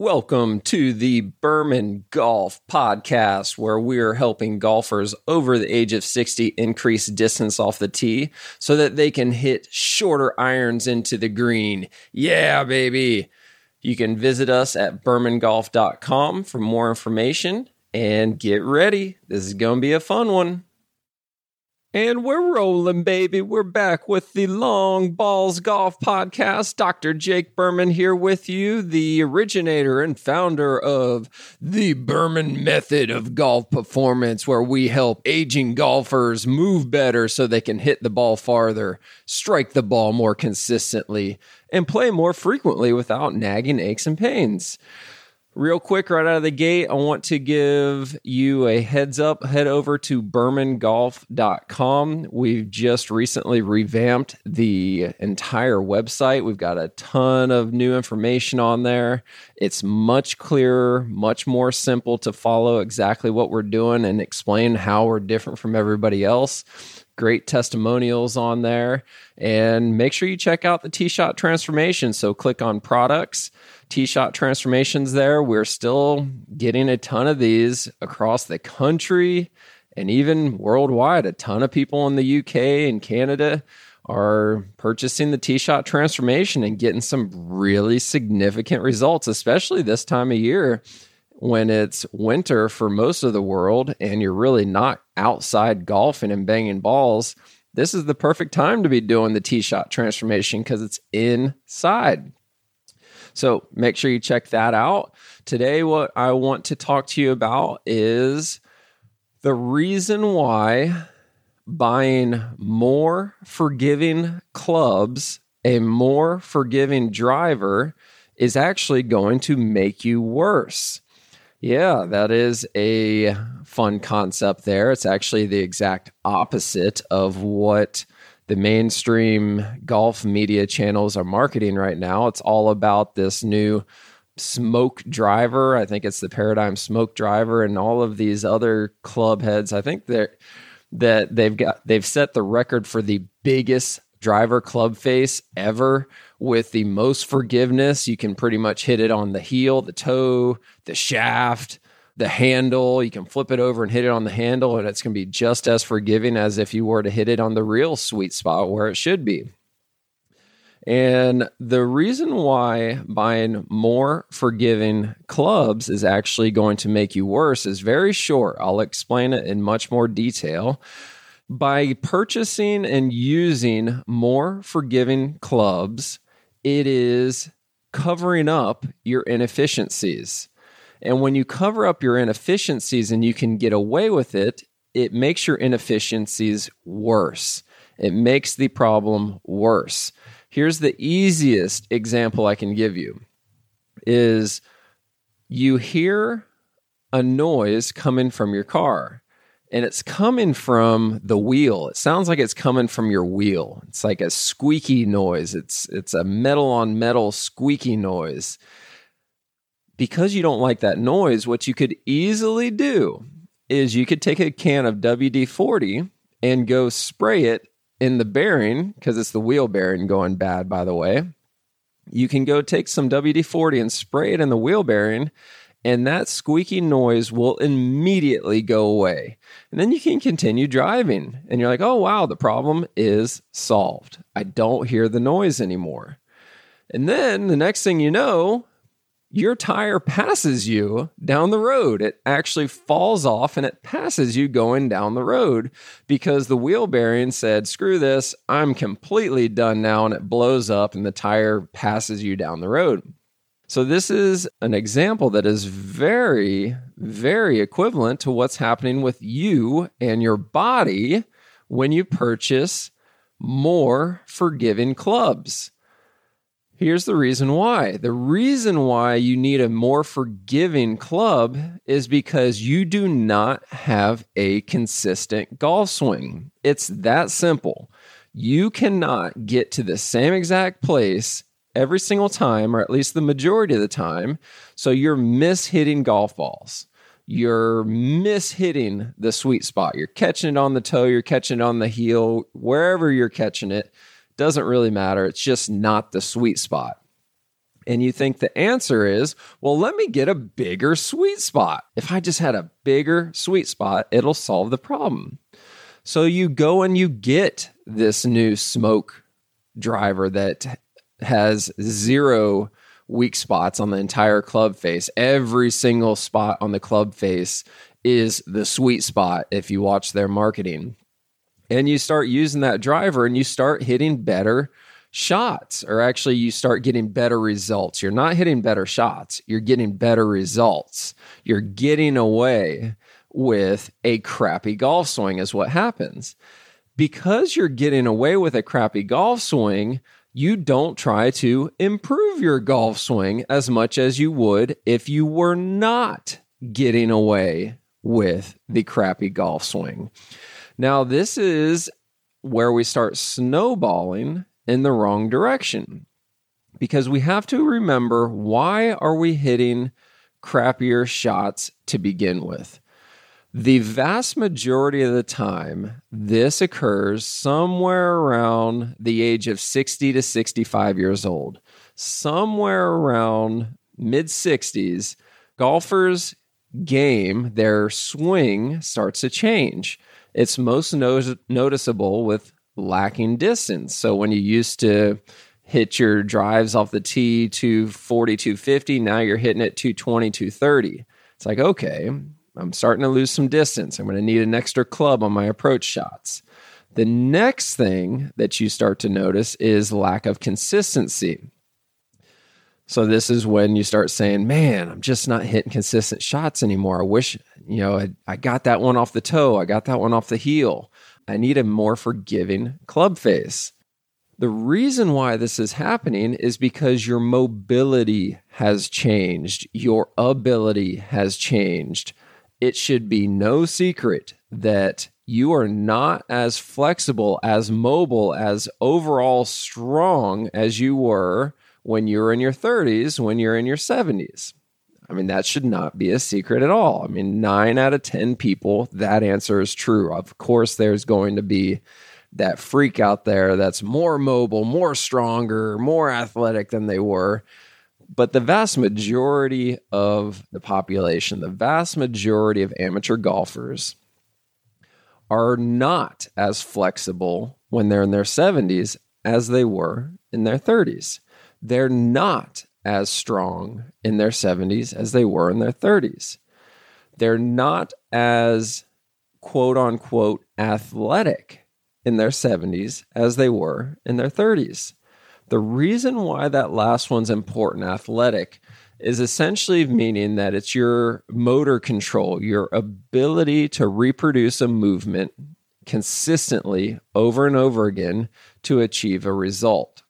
Welcome to the Berman Golf Podcast, where we're helping golfers over the age of 60 increase distance off the tee so that they can hit shorter irons into the green. Yeah, baby. You can visit us at bermangolf.com for more information and get ready. This is going to be a fun one. And we're rolling, baby. We're back with the Long Balls Golf Podcast. Dr. Jake Berman here with you, the originator and founder of the Berman Method of Golf Performance, where we help aging golfers move better so they can hit the ball farther, strike the ball more consistently, and play more frequently without nagging aches and pains. Real quick, right out of the gate, I want to give you a heads up. Head over to bermangolf.com. We've just recently revamped the entire website. We've got a ton of new information on there. It's much clearer, much more simple to follow exactly what we're doing and explain how we're different from everybody else great testimonials on there. And make sure you check out the Tee Shot transformation. So click on products, Tee Shot transformations there. We're still getting a ton of these across the country and even worldwide. A ton of people in the UK and Canada are purchasing the Tee Shot transformation and getting some really significant results, especially this time of year when it's winter for most of the world and you're really not outside golfing and banging balls, this is the perfect time to be doing the tee shot transformation because it's inside. So make sure you check that out. Today, what I want to talk to you about is the reason why buying more forgiving clubs, a more forgiving driver, is actually going to make you worse. Yeah, that is a fun concept there. It's actually the exact opposite of what the mainstream golf media channels are marketing right now. It's all about this new smoke driver. I think it's the Paradigm Smoke Driver and all of these other club heads. I think that that they've got they've set the record for the biggest driver club face ever with the most forgiveness. You can pretty much hit it on the heel, the toe, the shaft, the handle. You can flip it over and hit it on the handle, and it's going to be just as forgiving as if you were to hit it on the real sweet spot where it should be. And the reason why buying more forgiving clubs is actually going to make you worse is very short. I'll explain it in much more detail by purchasing and using more forgiving clubs, it is covering up your inefficiencies. And when you cover up your inefficiencies and you can get away with it, it makes your inefficiencies worse. It makes the problem worse. Here's the easiest example I can give you is you hear a noise coming from your car and it's coming from the wheel. It sounds like it's coming from your wheel. It's like a squeaky noise. It's it's a metal on metal squeaky noise. Because you don't like that noise, what you could easily do is you could take a can of WD-40 and go spray it in the bearing because it's the wheel bearing going bad by the way. You can go take some WD-40 and spray it in the wheel bearing and that squeaky noise will immediately go away. And then you can continue driving, and you're like, oh, wow, the problem is solved. I don't hear the noise anymore. And then the next thing you know, your tire passes you down the road. It actually falls off and it passes you going down the road because the wheel bearing said, screw this, I'm completely done now. And it blows up and the tire passes you down the road. So, this is an example that is very, very equivalent to what's happening with you and your body when you purchase more forgiving clubs. Here's the reason why. The reason why you need a more forgiving club is because you do not have a consistent golf swing. It's that simple. You cannot get to the same exact place every single time, or at least the majority of the time. So you're mishitting golf balls. You're mishitting the sweet spot. You're catching it on the toe, you're catching it on the heel, wherever you're catching it, doesn't really matter. It's just not the sweet spot. And you think the answer is, well, let me get a bigger sweet spot. If I just had a bigger sweet spot, it'll solve the problem. So you go and you get this new smoke driver that has zero weak spots on the entire club face. Every single spot on the club face is the sweet spot if you watch their marketing. And you start using that driver and you start hitting better shots, or actually, you start getting better results. You're not hitting better shots, you're getting better results. You're getting away with a crappy golf swing, is what happens. Because you're getting away with a crappy golf swing, you don't try to improve your golf swing as much as you would if you were not getting away with the crappy golf swing. Now, this is where we start snowballing in the wrong direction because we have to remember why are we hitting crappier shots to begin with? The vast majority of the time, this occurs somewhere around the age of 60 to 65 years old. Somewhere around mid 60s, golfers' game, their swing starts to change. It's most no- noticeable with lacking distance. So when you used to hit your drives off the tee to 40, 250, now you're hitting it 220, 230. It's like, okay, I'm starting to lose some distance. I'm going to need an extra club on my approach shots. The next thing that you start to notice is lack of consistency. So this is when you start saying, "Man, I'm just not hitting consistent shots anymore. I wish, you know, I, I got that one off the toe. I got that one off the heel. I need a more forgiving club face." The reason why this is happening is because your mobility has changed, your ability has changed it should be no secret that you are not as flexible, as mobile, as overall strong as you were when you were in your 30s, when you're in your 70s. I mean, that should not be a secret at all. I mean, nine out of 10 people, that answer is true. Of course, there's going to be that freak out there that's more mobile, more stronger, more athletic than they were. But the vast majority of the population, the vast majority of amateur golfers are not as flexible when they're in their 70s as they were in their 30s. They're not as strong in their 70s as they were in their 30s. They're not as quote unquote athletic in their 70s as they were in their 30s. The reason why that last one's important, athletic, is essentially meaning that it's your motor control, your ability to reproduce a movement consistently over and over again to achieve a result.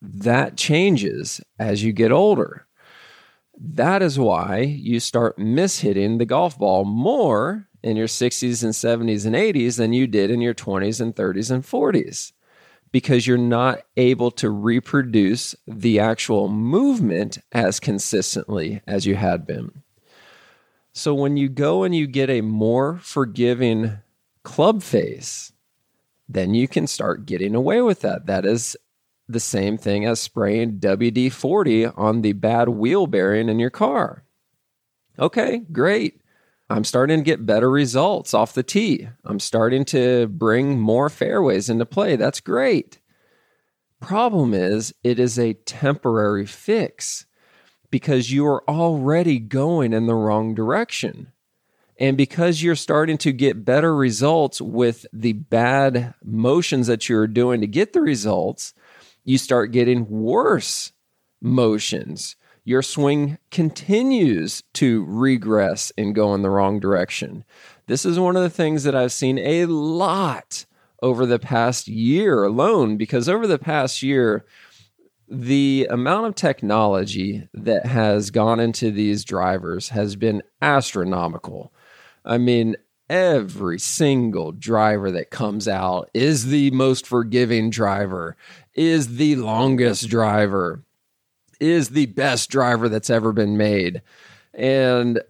That changes as you get older. That is why you start mishitting the golf ball more in your 60s and 70s and 80s than you did in your 20s and 30s and 40s because you're not able to reproduce the actual movement as consistently as you had been. So when you go and you get a more forgiving club face, then you can start getting away with that. That is the same thing as spraying WD 40 on the bad wheel bearing in your car. Okay, great. I'm starting to get better results off the tee. I'm starting to bring more fairways into play. That's great. Problem is, it is a temporary fix because you are already going in the wrong direction. And because you're starting to get better results with the bad motions that you're doing to get the results, you start getting worse motions your swing continues to regress and go in the wrong direction. This is one of the things that I've seen a lot over the past year alone, because over the past year, the amount of technology that has gone into these drivers has been astronomical. I mean, every single driver that comes out is the most forgiving driver, is the longest driver is the best driver that's ever been made. And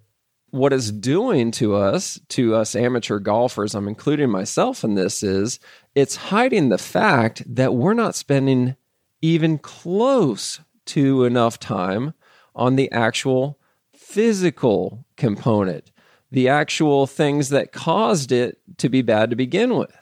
what it's doing to us, to us amateur golfers, I'm including myself in this, is it's hiding the fact that we're not spending even close to enough time on the actual physical component, the actual things that caused it to be bad to begin with.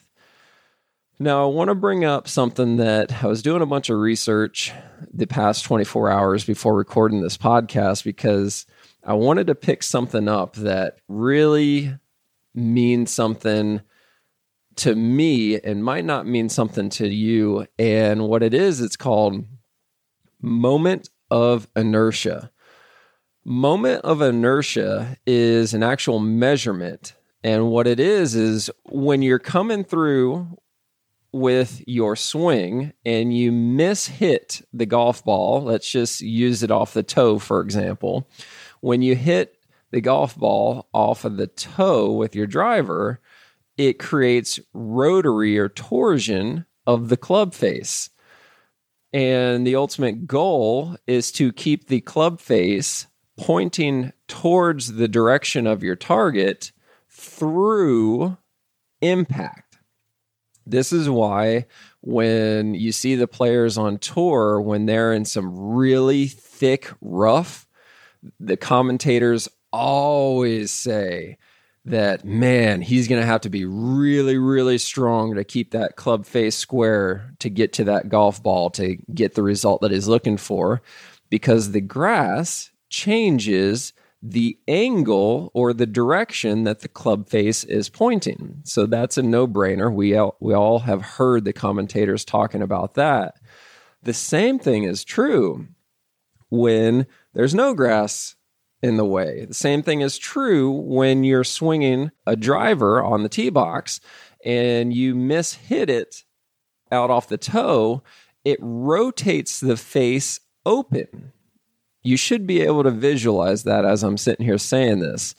Now, I want to bring up something that I was doing a bunch of research the past 24 hours before recording this podcast because I wanted to pick something up that really means something to me and might not mean something to you. And what it is, it's called moment of inertia. Moment of inertia is an actual measurement. And what it is, is when you're coming through with your swing and you miss hit the golf ball, let's just use it off the toe, for example. When you hit the golf ball off of the toe with your driver, it creates rotary or torsion of the club face. And the ultimate goal is to keep the club face pointing towards the direction of your target through impact. This is why when you see the players on tour, when they're in some really thick rough, the commentators always say, that man, he's going to have to be really, really strong to keep that club face square to get to that golf ball to get the result that he's looking for because the grass changes the angle or the direction that the club face is pointing. So that's a no-brainer. We all, we all have heard the commentators talking about that. The same thing is true when there's no grass in the way. The same thing is true when you're swinging a driver on the tee box and you miss hit it out off the toe, it rotates the face open. You should be able to visualize that as I'm sitting here saying this.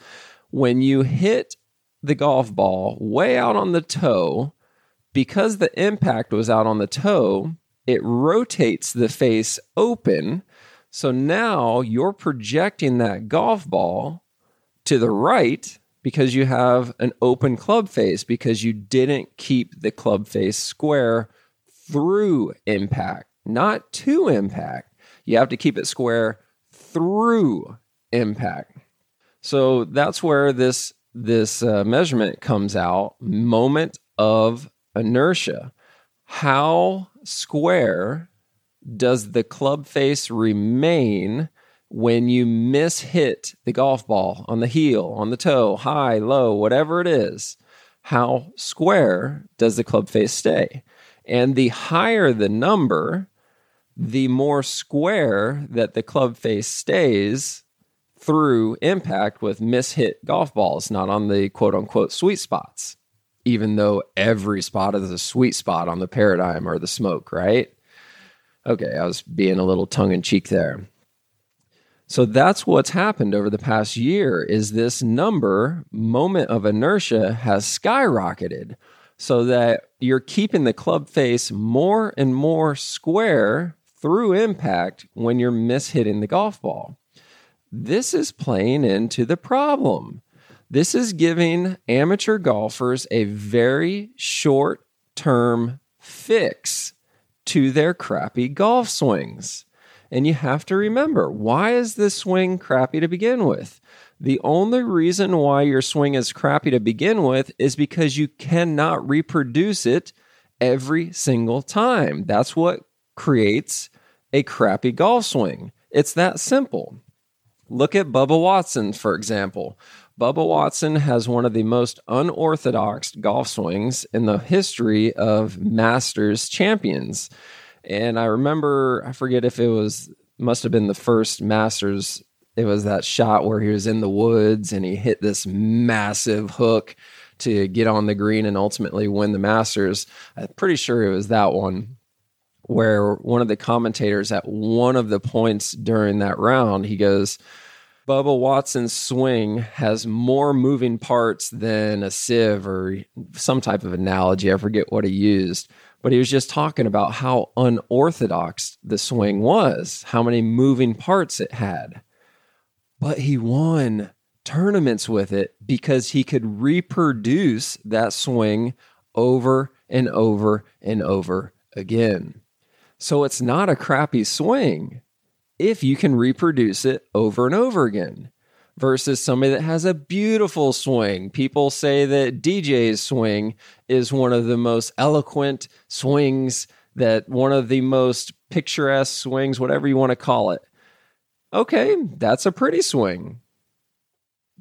When you hit the golf ball way out on the toe, because the impact was out on the toe, it rotates the face open so now you're projecting that golf ball to the right because you have an open club face because you didn't keep the club face square through impact, not to impact. You have to keep it square through impact. So that's where this this uh, measurement comes out moment of inertia. How square does the club face remain when you miss hit the golf ball on the heel, on the toe, high, low, whatever it is? How square does the club face stay? And the higher the number, the more square that the club face stays through impact with miss hit golf balls, not on the quote unquote sweet spots, even though every spot is a sweet spot on the paradigm or the smoke, right? Okay, I was being a little tongue in cheek there. So that's what's happened over the past year is this number moment of inertia has skyrocketed so that you're keeping the club face more and more square through impact when you're mishitting the golf ball. This is playing into the problem. This is giving amateur golfers a very short term fix to their crappy golf swings. And you have to remember why is this swing crappy to begin with? The only reason why your swing is crappy to begin with is because you cannot reproduce it every single time. That's what creates a crappy golf swing. It's that simple. Look at Bubba Watson, for example. Bubba Watson has one of the most unorthodox golf swings in the history of Masters champions. And I remember, I forget if it was, must have been the first Masters. It was that shot where he was in the woods and he hit this massive hook to get on the green and ultimately win the Masters. I'm pretty sure it was that one where one of the commentators at one of the points during that round, he goes, Bubba Watson's swing has more moving parts than a sieve or some type of analogy. I forget what he used, but he was just talking about how unorthodox the swing was, how many moving parts it had. But he won tournaments with it because he could reproduce that swing over and over and over again. So it's not a crappy swing if you can reproduce it over and over again versus somebody that has a beautiful swing. People say that DJ's swing is one of the most eloquent swings, that one of the most picturesque swings, whatever you want to call it. Okay, that's a pretty swing.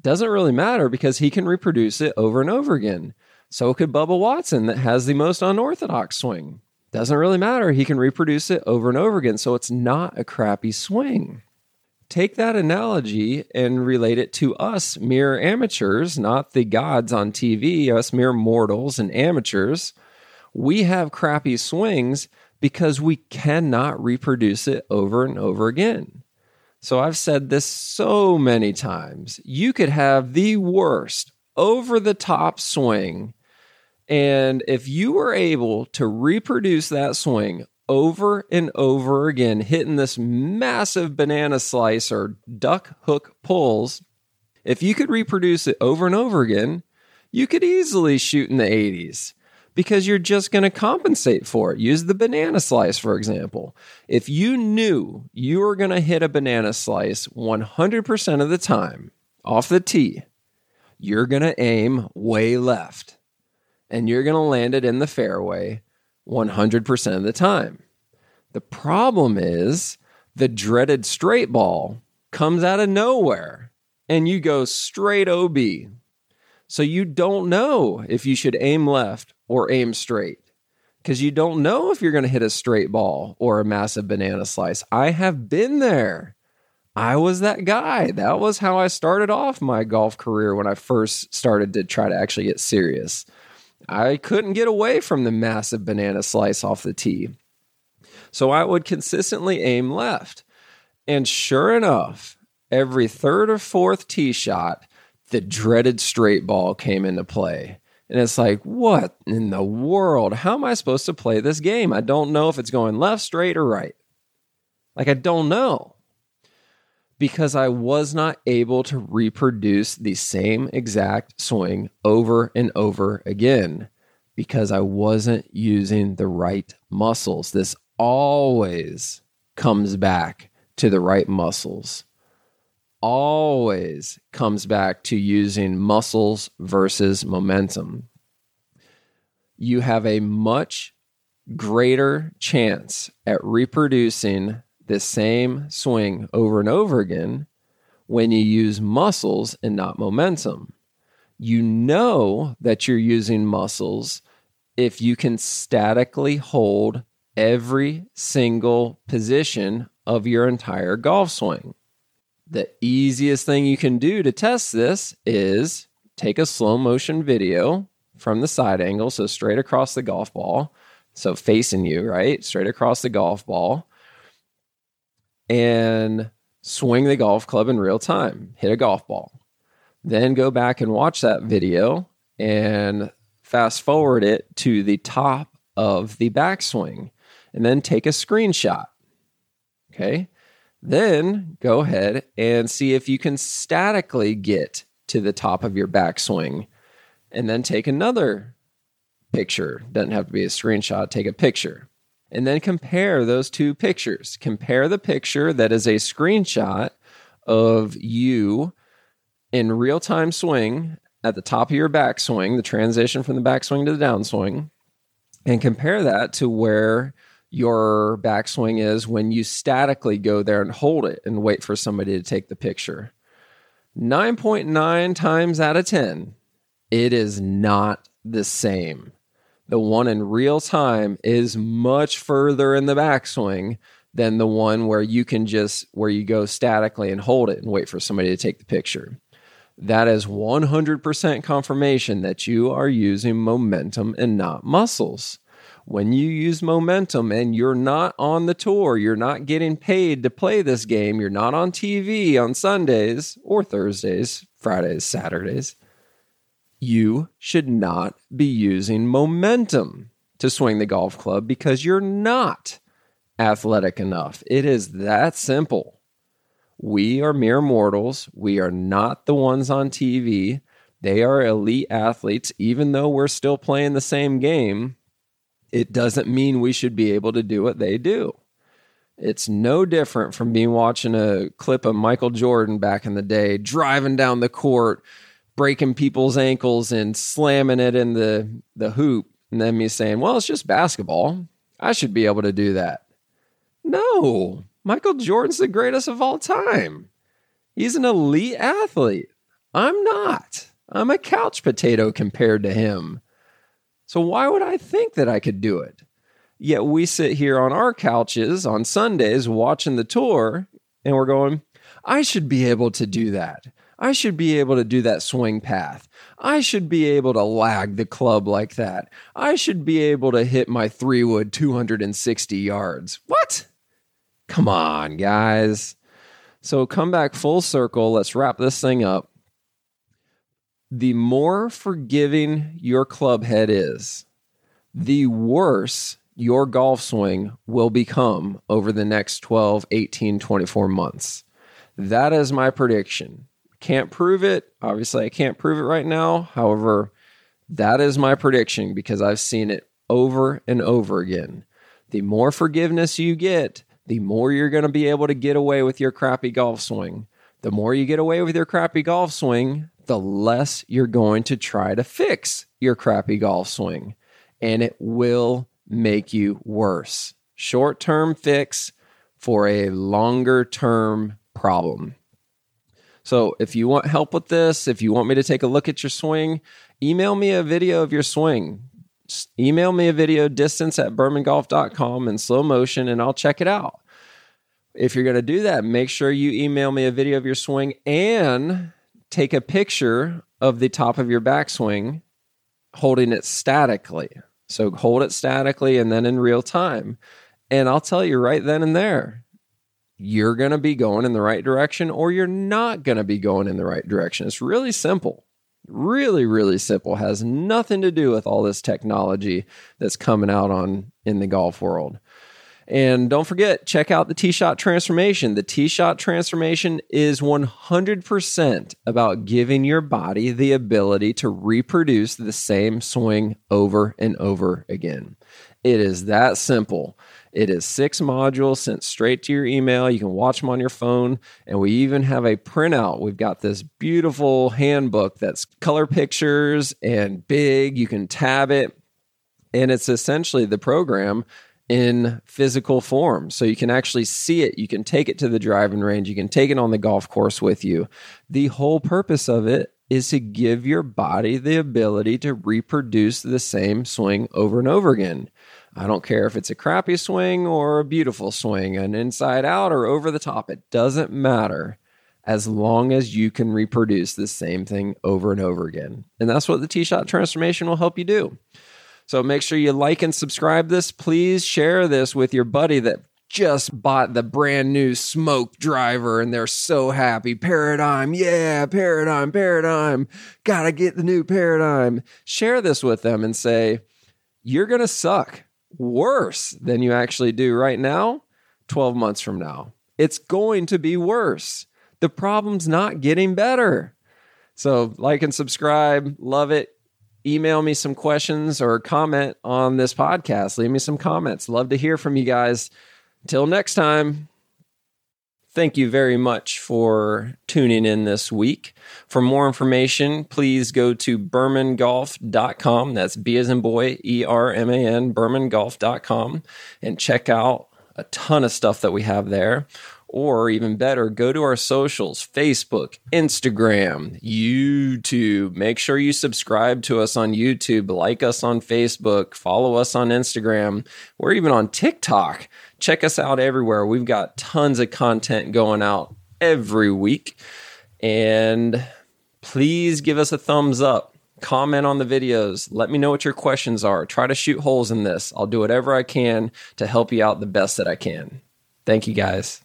Doesn't really matter because he can reproduce it over and over again. So could Bubba Watson, that has the most unorthodox swing. Doesn't really matter. He can reproduce it over and over again. So it's not a crappy swing. Take that analogy and relate it to us, mere amateurs, not the gods on TV, us mere mortals and amateurs. We have crappy swings because we cannot reproduce it over and over again. So I've said this so many times. You could have the worst over the top swing and if you were able to reproduce that swing over and over again, hitting this massive banana slice or duck hook pulls, if you could reproduce it over and over again, you could easily shoot in the 80s because you're just going to compensate for it. Use the banana slice, for example. If you knew you were going to hit a banana slice 100% of the time off the tee, you're going to aim way left and you're going to land it in the fairway 100% of the time. The problem is the dreaded straight ball comes out of nowhere and you go straight OB. So you don't know if you should aim left or aim straight because you don't know if you're going to hit a straight ball or a massive banana slice. I have been there. I was that guy. That was how I started off my golf career when I first started to try to actually get serious. I couldn't get away from the massive banana slice off the tee. So I would consistently aim left. And sure enough, every third or fourth tee shot, the dreaded straight ball came into play. And it's like, what in the world? How am I supposed to play this game? I don't know if it's going left, straight, or right. Like, I don't know because I was not able to reproduce the same exact swing over and over again because I wasn't using the right muscles. This always comes back to the right muscles. Always comes back to using muscles versus momentum. You have a much greater chance at reproducing the same swing over and over again when you use muscles and not momentum. You know that you're using muscles if you can statically hold every single position of your entire golf swing. The easiest thing you can do to test this is take a slow motion video from the side angle, so straight across the golf ball, so facing you, right? Straight across the golf ball and swing the golf club in real time, hit a golf ball. Then go back and watch that video and fast forward it to the top of the backswing and then take a screenshot. Okay. Then go ahead and see if you can statically get to the top of your backswing and then take another picture. Doesn't have to be a screenshot, take a picture and then compare those two pictures. Compare the picture that is a screenshot of you in real time swing at the top of your backswing, the transition from the backswing to the downswing, and compare that to where your backswing is when you statically go there and hold it and wait for somebody to take the picture. 9.9 times out of 10, it is not the same the one in real time is much further in the backswing than the one where you can just where you go statically and hold it and wait for somebody to take the picture. That is 100% confirmation that you are using momentum and not muscles. When you use momentum and you're not on the tour, you're not getting paid to play this game, you're not on TV on Sundays or Thursdays, Fridays, Saturdays you should not be using momentum to swing the golf club because you're not athletic enough. It is that simple. We are mere mortals. We are not the ones on TV. They are elite athletes. Even though we're still playing the same game, it doesn't mean we should be able to do what they do. It's no different from being watching a clip of Michael Jordan back in the day, driving down the court, breaking people's ankles and slamming it in the, the hoop. And then me saying, well, it's just basketball. I should be able to do that. No, Michael Jordan's the greatest of all time. He's an elite athlete. I'm not. I'm a couch potato compared to him. So why would I think that I could do it? Yet we sit here on our couches on Sundays watching the tour and we're going, I should be able to do that. I should be able to do that swing path. I should be able to lag the club like that. I should be able to hit my three wood 260 yards. What? Come on, guys. So come back full circle. Let's wrap this thing up. The more forgiving your club head is, the worse your golf swing will become over the next 12, 18, 24 months. That is my prediction. Can't prove it. Obviously, I can't prove it right now. However, that is my prediction because I've seen it over and over again. The more forgiveness you get, the more you're going to be able to get away with your crappy golf swing. The more you get away with your crappy golf swing, the less you're going to try to fix your crappy golf swing. And it will make you worse. Short term fix for a longer term problem. So if you want help with this, if you want me to take a look at your swing, email me a video of your swing. Just email me a video distance at bermangolf.com in slow motion and I'll check it out. If you're going to do that, make sure you email me a video of your swing and take a picture of the top of your backswing holding it statically. So hold it statically and then in real time. And I'll tell you right then and there, you're going to be going in the right direction or you're not going to be going in the right direction. It's really simple. Really, really simple. Has nothing to do with all this technology that's coming out on in the golf world. And don't forget, check out the Tee Shot Transformation. The Tee Shot Transformation is 100% about giving your body the ability to reproduce the same swing over and over again. It is that simple. It is six modules sent straight to your email. You can watch them on your phone. And we even have a printout. We've got this beautiful handbook that's color pictures and big. You can tab it. And it's essentially the program in physical form. So you can actually see it. You can take it to the driving range. You can take it on the golf course with you. The whole purpose of it is to give your body the ability to reproduce the same swing over and over again. I don't care if it's a crappy swing or a beautiful swing, an inside out or over the top. It doesn't matter as long as you can reproduce the same thing over and over again. And that's what the Tee shot transformation will help you do. So make sure you like and subscribe this. Please share this with your buddy that just bought the brand new smoke driver and they're so happy. Paradigm, yeah, paradigm, paradigm. Gotta get the new paradigm. Share this with them and say, you're gonna suck worse than you actually do right now 12 months from now. It's going to be worse. The problem's not getting better. So, like and subscribe. Love it email me some questions or comment on this podcast. Leave me some comments. Love to hear from you guys. Until next time, thank you very much for tuning in this week. For more information, please go to bermangolf.com. That's B as in boy, E R M A N, bermangolf.com, and check out a ton of stuff that we have there. Or even better, go to our socials Facebook, Instagram, YouTube. Make sure you subscribe to us on YouTube, like us on Facebook, follow us on Instagram. We're even on TikTok. Check us out everywhere. We've got tons of content going out every week. And please give us a thumbs up. Comment on the videos. Let me know what your questions are. Try to shoot holes in this. I'll do whatever I can to help you out the best that I can. Thank you guys.